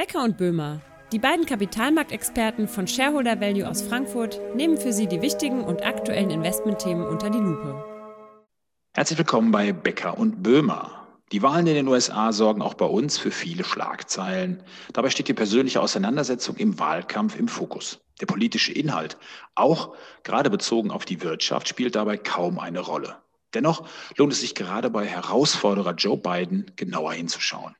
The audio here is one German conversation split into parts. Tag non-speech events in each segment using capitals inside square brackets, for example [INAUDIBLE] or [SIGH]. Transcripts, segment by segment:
Becker und Böhmer, die beiden Kapitalmarktexperten von Shareholder Value aus Frankfurt, nehmen für Sie die wichtigen und aktuellen Investmentthemen unter die Lupe. Herzlich willkommen bei Becker und Böhmer. Die Wahlen in den USA sorgen auch bei uns für viele Schlagzeilen. Dabei steht die persönliche Auseinandersetzung im Wahlkampf im Fokus. Der politische Inhalt, auch gerade bezogen auf die Wirtschaft, spielt dabei kaum eine Rolle. Dennoch lohnt es sich gerade bei Herausforderer Joe Biden genauer hinzuschauen.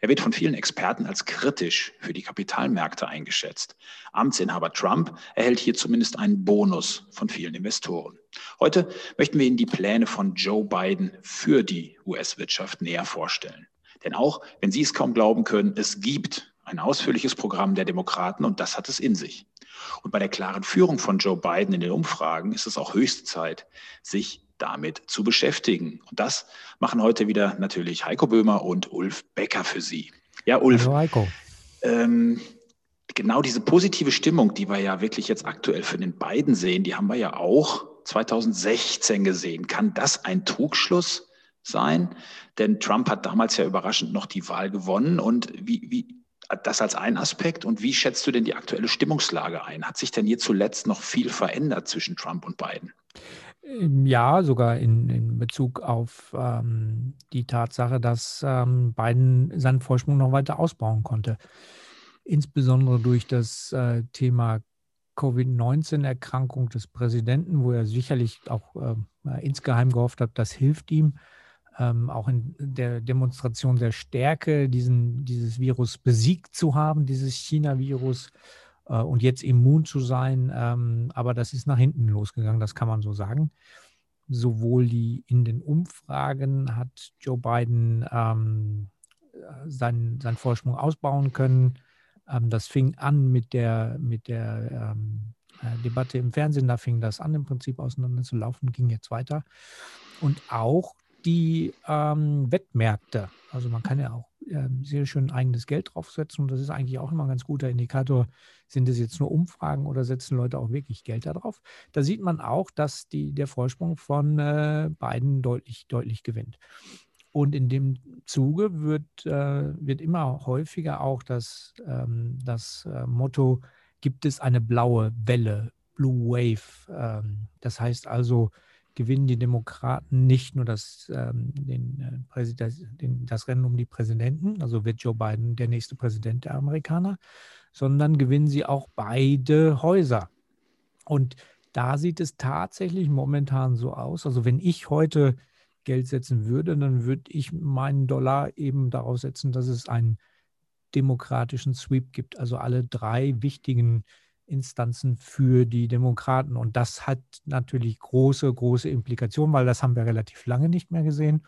Er wird von vielen Experten als kritisch für die Kapitalmärkte eingeschätzt. Amtsinhaber Trump erhält hier zumindest einen Bonus von vielen Investoren. Heute möchten wir Ihnen die Pläne von Joe Biden für die US-Wirtschaft näher vorstellen. Denn auch wenn Sie es kaum glauben können, es gibt ein ausführliches Programm der Demokraten und das hat es in sich. Und bei der klaren Führung von Joe Biden in den Umfragen ist es auch höchste Zeit, sich damit zu beschäftigen. Und das machen heute wieder natürlich Heiko Böhmer und Ulf Becker für Sie. Ja, Ulf. Hallo Heiko. Ähm, genau diese positive Stimmung, die wir ja wirklich jetzt aktuell für den beiden sehen, die haben wir ja auch 2016 gesehen. Kann das ein Trugschluss sein? Denn Trump hat damals ja überraschend noch die Wahl gewonnen. Und wie, wie, das als ein Aspekt. Und wie schätzt du denn die aktuelle Stimmungslage ein? Hat sich denn hier zuletzt noch viel verändert zwischen Trump und Biden? Ja, sogar in, in Bezug auf ähm, die Tatsache, dass ähm, Biden seinen Vorsprung noch weiter ausbauen konnte. Insbesondere durch das äh, Thema Covid-19-Erkrankung des Präsidenten, wo er sicherlich auch äh, insgeheim gehofft hat, das hilft ihm, ähm, auch in der Demonstration der Stärke, diesen, dieses Virus besiegt zu haben, dieses China-Virus äh, und jetzt immun zu sein. Ähm, aber das ist nach hinten losgegangen, das kann man so sagen. Sowohl die in den Umfragen hat Joe Biden ähm, seinen, seinen Vorsprung ausbauen können. Ähm, das fing an mit der, mit der ähm, äh, Debatte im Fernsehen, da fing das an, im Prinzip auseinander zu laufen, ging jetzt weiter. Und auch die ähm, Wettmärkte. Also man kann ja auch sehr schön eigenes Geld draufsetzen und das ist eigentlich auch immer ein ganz guter Indikator. Sind es jetzt nur Umfragen oder setzen Leute auch wirklich Geld darauf? Da sieht man auch, dass die, der Vorsprung von äh, beiden deutlich, deutlich gewinnt. Und in dem Zuge wird, äh, wird immer häufiger auch das, ähm, das äh, Motto, gibt es eine blaue Welle, Blue Wave. Ähm, das heißt also, gewinnen die Demokraten nicht nur das, ähm, den, äh, den, das Rennen um die Präsidenten, also wird Joe Biden der nächste Präsident der Amerikaner, sondern gewinnen sie auch beide Häuser. Und da sieht es tatsächlich momentan so aus. Also wenn ich heute Geld setzen würde, dann würde ich meinen Dollar eben darauf setzen, dass es einen demokratischen Sweep gibt. Also alle drei wichtigen Instanzen für die Demokraten. Und das hat natürlich große, große Implikationen, weil das haben wir relativ lange nicht mehr gesehen.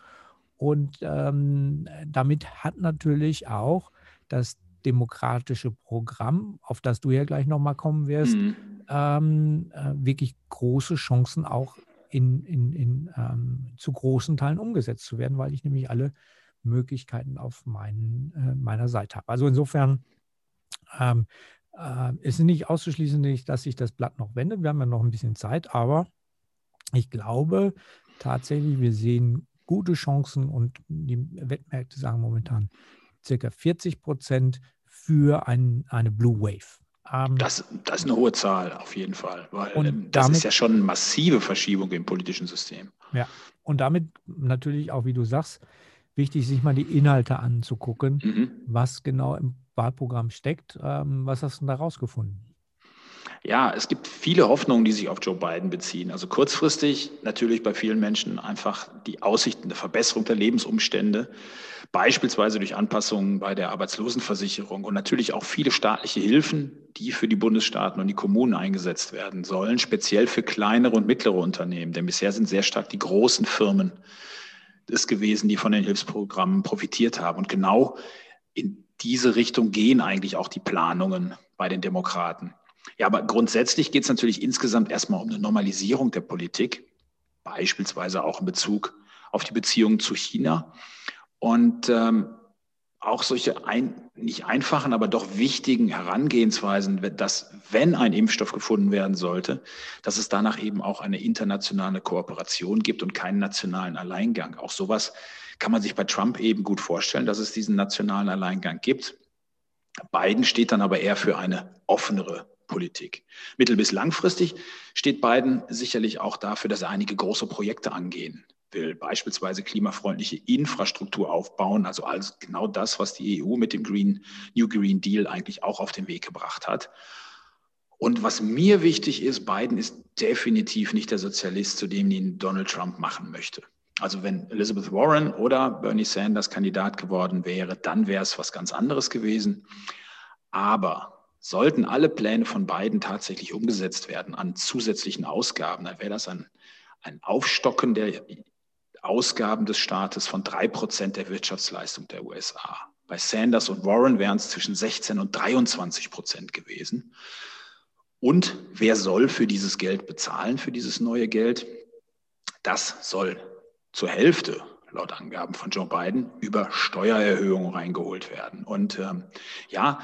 Und ähm, damit hat natürlich auch das demokratische Programm, auf das du ja gleich nochmal kommen wirst, mhm. ähm, äh, wirklich große Chancen auch in, in, in ähm, zu großen Teilen umgesetzt zu werden, weil ich nämlich alle Möglichkeiten auf meinen, äh, meiner Seite habe. Also insofern ähm, äh, es ist nicht auszuschließen, dass sich das Blatt noch wendet. Wir haben ja noch ein bisschen Zeit, aber ich glaube tatsächlich, wir sehen gute Chancen und die Wettmärkte sagen momentan circa 40 Prozent für ein, eine Blue Wave. Ähm, das, das, ist eine hohe Zahl auf jeden Fall, weil ähm, das damit, ist ja schon eine massive Verschiebung im politischen System. Ja, und damit natürlich auch, wie du sagst, wichtig, sich mal die Inhalte anzugucken, mhm. was genau im Wahlprogramm steckt. Ähm, was hast du da rausgefunden? Ja, es gibt viele Hoffnungen, die sich auf Joe Biden beziehen. Also kurzfristig natürlich bei vielen Menschen einfach die Aussichten der Verbesserung der Lebensumstände, beispielsweise durch Anpassungen bei der Arbeitslosenversicherung und natürlich auch viele staatliche Hilfen, die für die Bundesstaaten und die Kommunen eingesetzt werden sollen, speziell für kleinere und mittlere Unternehmen. Denn bisher sind sehr stark die großen Firmen es gewesen, die von den Hilfsprogrammen profitiert haben. Und genau in diese Richtung gehen eigentlich auch die Planungen bei den Demokraten. Ja, aber grundsätzlich geht es natürlich insgesamt erstmal um eine Normalisierung der Politik, beispielsweise auch in Bezug auf die Beziehungen zu China. Und ähm, auch solche ein, nicht einfachen, aber doch wichtigen Herangehensweisen, dass wenn ein Impfstoff gefunden werden sollte, dass es danach eben auch eine internationale Kooperation gibt und keinen nationalen Alleingang. Auch sowas kann man sich bei Trump eben gut vorstellen, dass es diesen nationalen Alleingang gibt. Biden steht dann aber eher für eine offenere Politik. Mittel- bis langfristig steht Biden sicherlich auch dafür, dass er einige große Projekte angehen will, beispielsweise klimafreundliche Infrastruktur aufbauen, also alles genau das, was die EU mit dem Green, New Green Deal eigentlich auch auf den Weg gebracht hat. Und was mir wichtig ist, Biden ist definitiv nicht der Sozialist, zu dem ihn Donald Trump machen möchte. Also wenn Elizabeth Warren oder Bernie Sanders Kandidat geworden wäre, dann wäre es was ganz anderes gewesen. Aber sollten alle Pläne von Biden tatsächlich umgesetzt werden an zusätzlichen Ausgaben, dann wäre das ein, ein Aufstocken der Ausgaben des Staates von drei Prozent der Wirtschaftsleistung der USA. Bei Sanders und Warren wären es zwischen 16 und 23 Prozent gewesen. Und wer soll für dieses Geld bezahlen, für dieses neue Geld? Das soll zur Hälfte, laut Angaben von Joe Biden, über Steuererhöhungen reingeholt werden. Und ähm, ja,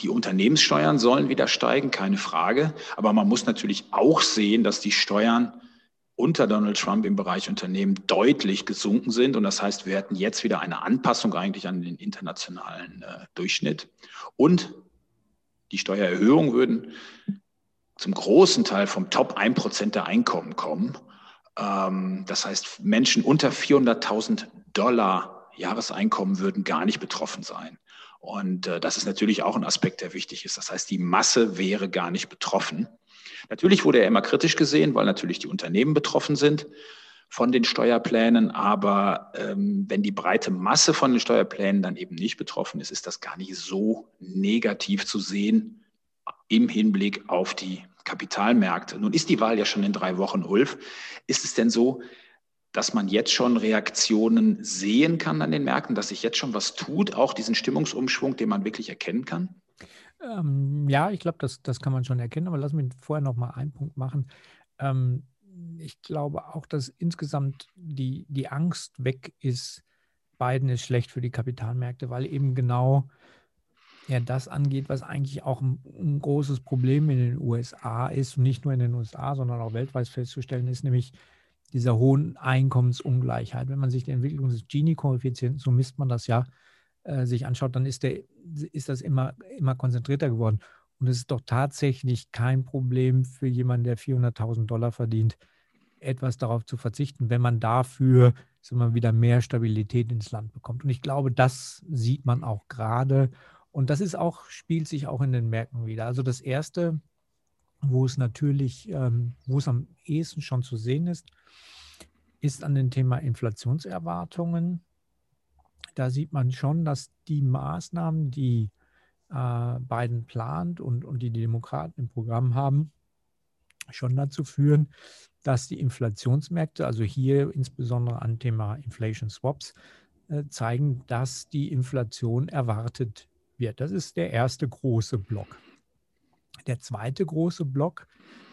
die Unternehmenssteuern sollen wieder steigen, keine Frage. Aber man muss natürlich auch sehen, dass die Steuern unter Donald Trump im Bereich Unternehmen deutlich gesunken sind. Und das heißt, wir hätten jetzt wieder eine Anpassung eigentlich an den internationalen äh, Durchschnitt. Und die Steuererhöhungen würden zum großen Teil vom Top 1% der Einkommen kommen. Ähm, das heißt, Menschen unter 400.000 Dollar Jahreseinkommen würden gar nicht betroffen sein. Und äh, das ist natürlich auch ein Aspekt, der wichtig ist. Das heißt, die Masse wäre gar nicht betroffen. Natürlich wurde er immer kritisch gesehen, weil natürlich die Unternehmen betroffen sind von den Steuerplänen. Aber ähm, wenn die breite Masse von den Steuerplänen dann eben nicht betroffen ist, ist das gar nicht so negativ zu sehen, im Hinblick auf die Kapitalmärkte. Nun ist die Wahl ja schon in drei Wochen, Ulf. Ist es denn so, dass man jetzt schon Reaktionen sehen kann an den Märkten, dass sich jetzt schon was tut, auch diesen Stimmungsumschwung, den man wirklich erkennen kann? Ähm, ja, ich glaube, das, das kann man schon erkennen, aber lass mich vorher noch mal einen Punkt machen. Ähm, ich glaube auch, dass insgesamt die, die Angst weg ist, Biden ist schlecht für die Kapitalmärkte, weil eben genau ja das angeht, was eigentlich auch ein, ein, großes Problem in den USA ist und nicht nur in den USA, sondern auch weltweit festzustellen ist, nämlich dieser hohen Einkommensungleichheit. Wenn man sich die Entwicklung des Gini-Koeffizienten, so misst man das ja, äh, sich anschaut, dann ist, der, ist das immer, immer konzentrierter geworden. Und es ist doch tatsächlich kein Problem für jemanden, der 400.000 Dollar verdient, etwas darauf zu verzichten, wenn man dafür wir, wieder mehr Stabilität ins Land bekommt. Und ich glaube, das sieht man auch gerade. Und das ist auch, spielt sich auch in den Märkten wieder. Also das erste, wo es natürlich, ähm, wo es am ehesten schon zu sehen ist, ist an dem Thema Inflationserwartungen. Da sieht man schon, dass die Maßnahmen, die äh, Biden plant und, und die, die Demokraten im Programm haben, schon dazu führen, dass die Inflationsmärkte, also hier insbesondere an Thema Inflation Swaps, äh, zeigen, dass die Inflation erwartet wird. Das ist der erste große Block. Der zweite große Block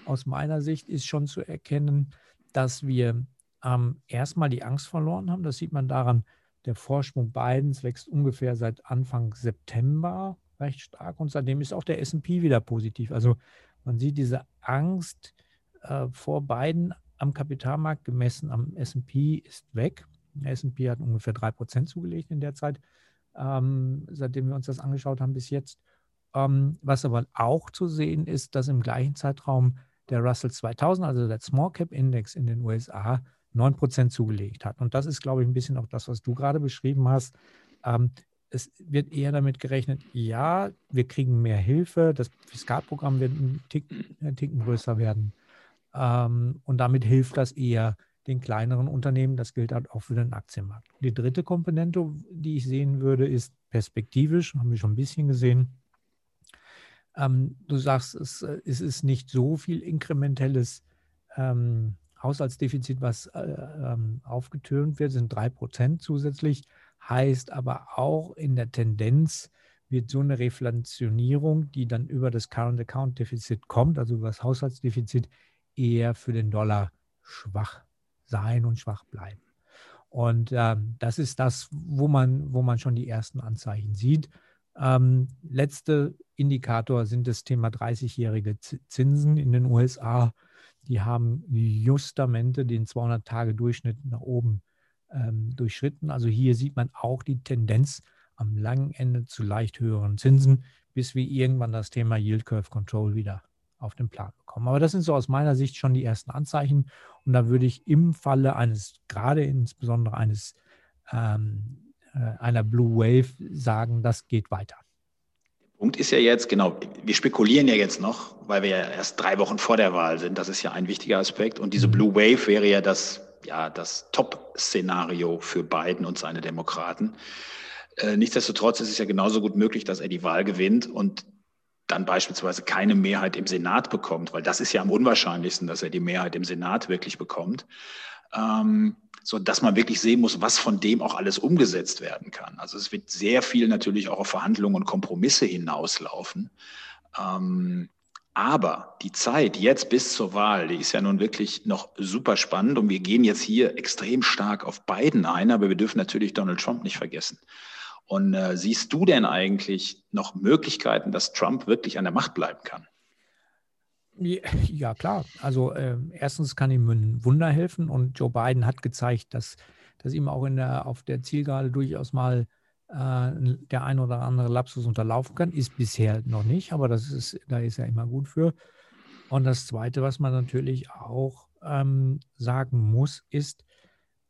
aus meiner Sicht ist schon zu erkennen, dass wir ähm, erstmal die Angst verloren haben. Das sieht man daran, der Vorsprung Bidens wächst ungefähr seit Anfang September recht stark und seitdem ist auch der SP wieder positiv. Also man sieht diese Angst äh, vor Biden am Kapitalmarkt gemessen am SP ist weg. Der SP hat ungefähr 3% zugelegt in der Zeit ähm, seitdem wir uns das angeschaut haben bis jetzt. Ähm, was aber auch zu sehen ist, dass im gleichen Zeitraum der Russell 2000, also der Small Cap Index in den USA, 9% zugelegt hat. Und das ist, glaube ich, ein bisschen auch das, was du gerade beschrieben hast. Ähm, es wird eher damit gerechnet, ja, wir kriegen mehr Hilfe, das Fiskalprogramm wird ein Ticken, Ticken größer werden. Ähm, und damit hilft das eher den kleineren Unternehmen. Das gilt halt auch für den Aktienmarkt. Die dritte Komponente, die ich sehen würde, ist perspektivisch, haben wir schon ein bisschen gesehen. Ähm, du sagst, es, es, ist nicht so viel inkrementelles ähm, Haushaltsdefizit, was äh, ähm, aufgetürmt wird, sind drei Prozent zusätzlich, heißt aber auch in der Tendenz wird so eine Reflationierung, die dann über das Current Account Defizit kommt, also über das Haushaltsdefizit, eher für den Dollar schwach sein und schwach bleiben. Und ähm, das ist das, wo man, wo man schon die ersten Anzeichen sieht. Ähm, letzte Indikator sind das Thema 30-jährige Zinsen in den USA. Die haben justamente den 200-Tage-Durchschnitt nach oben ähm, durchschritten. Also hier sieht man auch die Tendenz am langen Ende zu leicht höheren Zinsen. bis wir irgendwann das Thema Yield Curve Control wieder auf den Plan bekommen. Aber das sind so aus meiner Sicht schon die ersten Anzeichen. Und da würde ich im Falle eines, gerade insbesondere eines ähm, äh, einer Blue Wave sagen, das geht weiter. Punkt ist ja jetzt, genau, wir spekulieren ja jetzt noch, weil wir ja erst drei Wochen vor der Wahl sind. Das ist ja ein wichtiger Aspekt. Und diese mhm. Blue Wave wäre ja das, ja, das Top-Szenario für Biden und seine Demokraten. Äh, nichtsdestotrotz ist es ja genauso gut möglich, dass er die Wahl gewinnt und dann beispielsweise keine Mehrheit im Senat bekommt, weil das ist ja am unwahrscheinlichsten, dass er die Mehrheit im Senat wirklich bekommt, ähm, so dass man wirklich sehen muss, was von dem auch alles umgesetzt werden kann. Also es wird sehr viel natürlich auch auf Verhandlungen und Kompromisse hinauslaufen. Ähm, aber die Zeit jetzt bis zur Wahl, die ist ja nun wirklich noch super spannend und wir gehen jetzt hier extrem stark auf Biden ein, aber wir dürfen natürlich Donald Trump nicht vergessen. Und äh, siehst du denn eigentlich noch Möglichkeiten, dass Trump wirklich an der Macht bleiben kann? [LAUGHS] Ja, klar. Also äh, erstens kann ihm ein Wunder helfen und Joe Biden hat gezeigt, dass, dass ihm auch in der, auf der Zielgerade durchaus mal äh, der ein oder andere Lapsus unterlaufen kann. Ist bisher noch nicht, aber das ist, da ist er immer gut für. Und das Zweite, was man natürlich auch ähm, sagen muss, ist,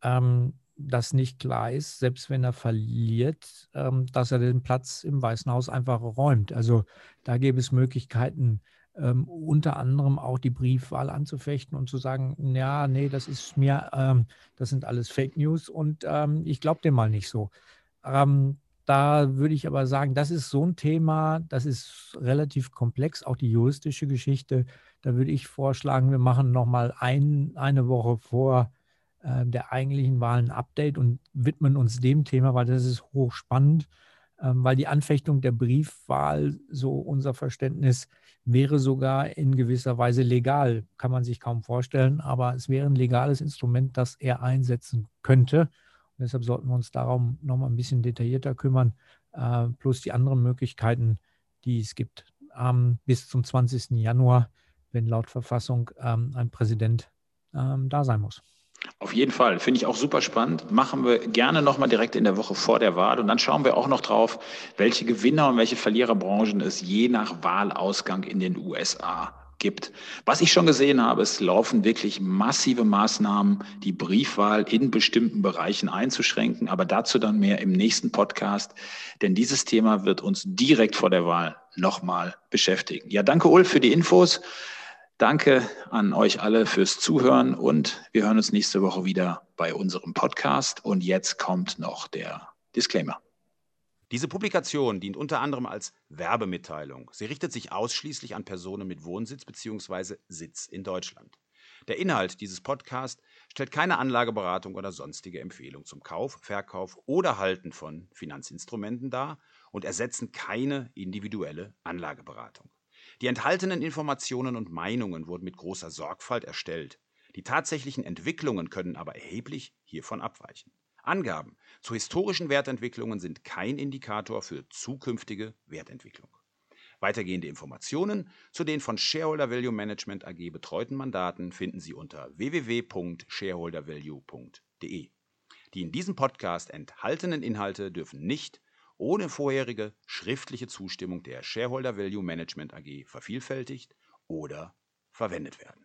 ähm, dass nicht klar ist, selbst wenn er verliert, ähm, dass er den Platz im Weißen Haus einfach räumt. Also da gäbe es Möglichkeiten, ähm, unter anderem auch die Briefwahl anzufechten und zu sagen, ja, nee, das ist mir, ähm, das sind alles Fake News und ähm, ich glaube dem mal nicht so. Ähm, da würde ich aber sagen, das ist so ein Thema, das ist relativ komplex, auch die juristische Geschichte. Da würde ich vorschlagen, wir machen nochmal ein, eine Woche vor äh, der eigentlichen Wahl ein Update und widmen uns dem Thema, weil das ist hochspannend, weil die Anfechtung der Briefwahl, so unser Verständnis, wäre sogar in gewisser Weise legal. Kann man sich kaum vorstellen, aber es wäre ein legales Instrument, das er einsetzen könnte. Und deshalb sollten wir uns darum nochmal ein bisschen detaillierter kümmern, äh, plus die anderen Möglichkeiten, die es gibt. Ähm, bis zum 20. Januar, wenn laut Verfassung ähm, ein Präsident ähm, da sein muss. Auf jeden Fall, finde ich auch super spannend. Machen wir gerne nochmal direkt in der Woche vor der Wahl und dann schauen wir auch noch drauf, welche Gewinner und welche Verliererbranchen es je nach Wahlausgang in den USA gibt. Was ich schon gesehen habe, es laufen wirklich massive Maßnahmen, die Briefwahl in bestimmten Bereichen einzuschränken, aber dazu dann mehr im nächsten Podcast, denn dieses Thema wird uns direkt vor der Wahl nochmal beschäftigen. Ja, danke Ulf für die Infos. Danke an euch alle fürs Zuhören und wir hören uns nächste Woche wieder bei unserem Podcast. Und jetzt kommt noch der Disclaimer. Diese Publikation dient unter anderem als Werbemitteilung. Sie richtet sich ausschließlich an Personen mit Wohnsitz bzw. Sitz in Deutschland. Der Inhalt dieses Podcasts stellt keine Anlageberatung oder sonstige Empfehlung zum Kauf, Verkauf oder Halten von Finanzinstrumenten dar und ersetzen keine individuelle Anlageberatung. Die enthaltenen Informationen und Meinungen wurden mit großer Sorgfalt erstellt. Die tatsächlichen Entwicklungen können aber erheblich hiervon abweichen. Angaben zu historischen Wertentwicklungen sind kein Indikator für zukünftige Wertentwicklung. Weitergehende Informationen zu den von Shareholder Value Management AG betreuten Mandaten finden Sie unter www.shareholdervalue.de. Die in diesem Podcast enthaltenen Inhalte dürfen nicht ohne vorherige schriftliche Zustimmung der Shareholder Value Management AG vervielfältigt oder verwendet werden